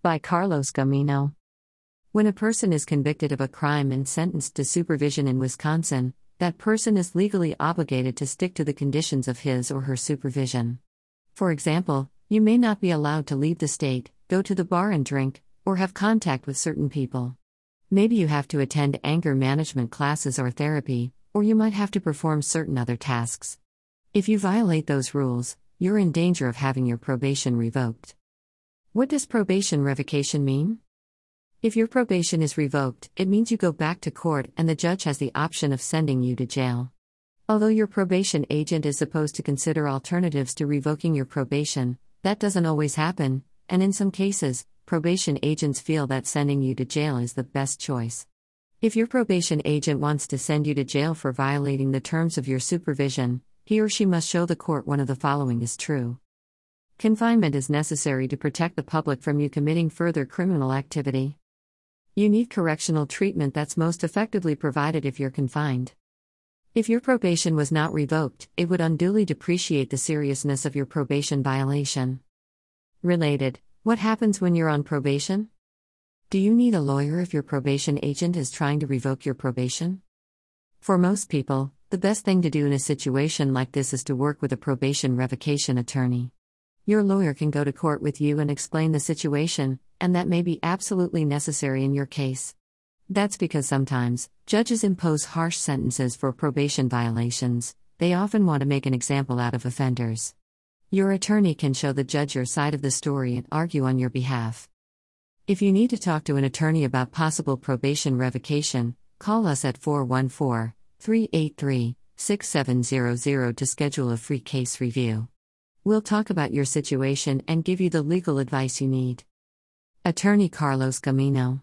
By Carlos Gamino. When a person is convicted of a crime and sentenced to supervision in Wisconsin, that person is legally obligated to stick to the conditions of his or her supervision. For example, you may not be allowed to leave the state, go to the bar and drink, or have contact with certain people. Maybe you have to attend anger management classes or therapy, or you might have to perform certain other tasks. If you violate those rules, you're in danger of having your probation revoked. What does probation revocation mean? If your probation is revoked, it means you go back to court and the judge has the option of sending you to jail. Although your probation agent is supposed to consider alternatives to revoking your probation, that doesn't always happen, and in some cases, probation agents feel that sending you to jail is the best choice. If your probation agent wants to send you to jail for violating the terms of your supervision, he or she must show the court one of the following is true. Confinement is necessary to protect the public from you committing further criminal activity. You need correctional treatment that's most effectively provided if you're confined. If your probation was not revoked, it would unduly depreciate the seriousness of your probation violation. Related What happens when you're on probation? Do you need a lawyer if your probation agent is trying to revoke your probation? For most people, the best thing to do in a situation like this is to work with a probation revocation attorney. Your lawyer can go to court with you and explain the situation, and that may be absolutely necessary in your case. That's because sometimes, judges impose harsh sentences for probation violations, they often want to make an example out of offenders. Your attorney can show the judge your side of the story and argue on your behalf. If you need to talk to an attorney about possible probation revocation, call us at 414 383 6700 to schedule a free case review. We'll talk about your situation and give you the legal advice you need. Attorney Carlos Gamino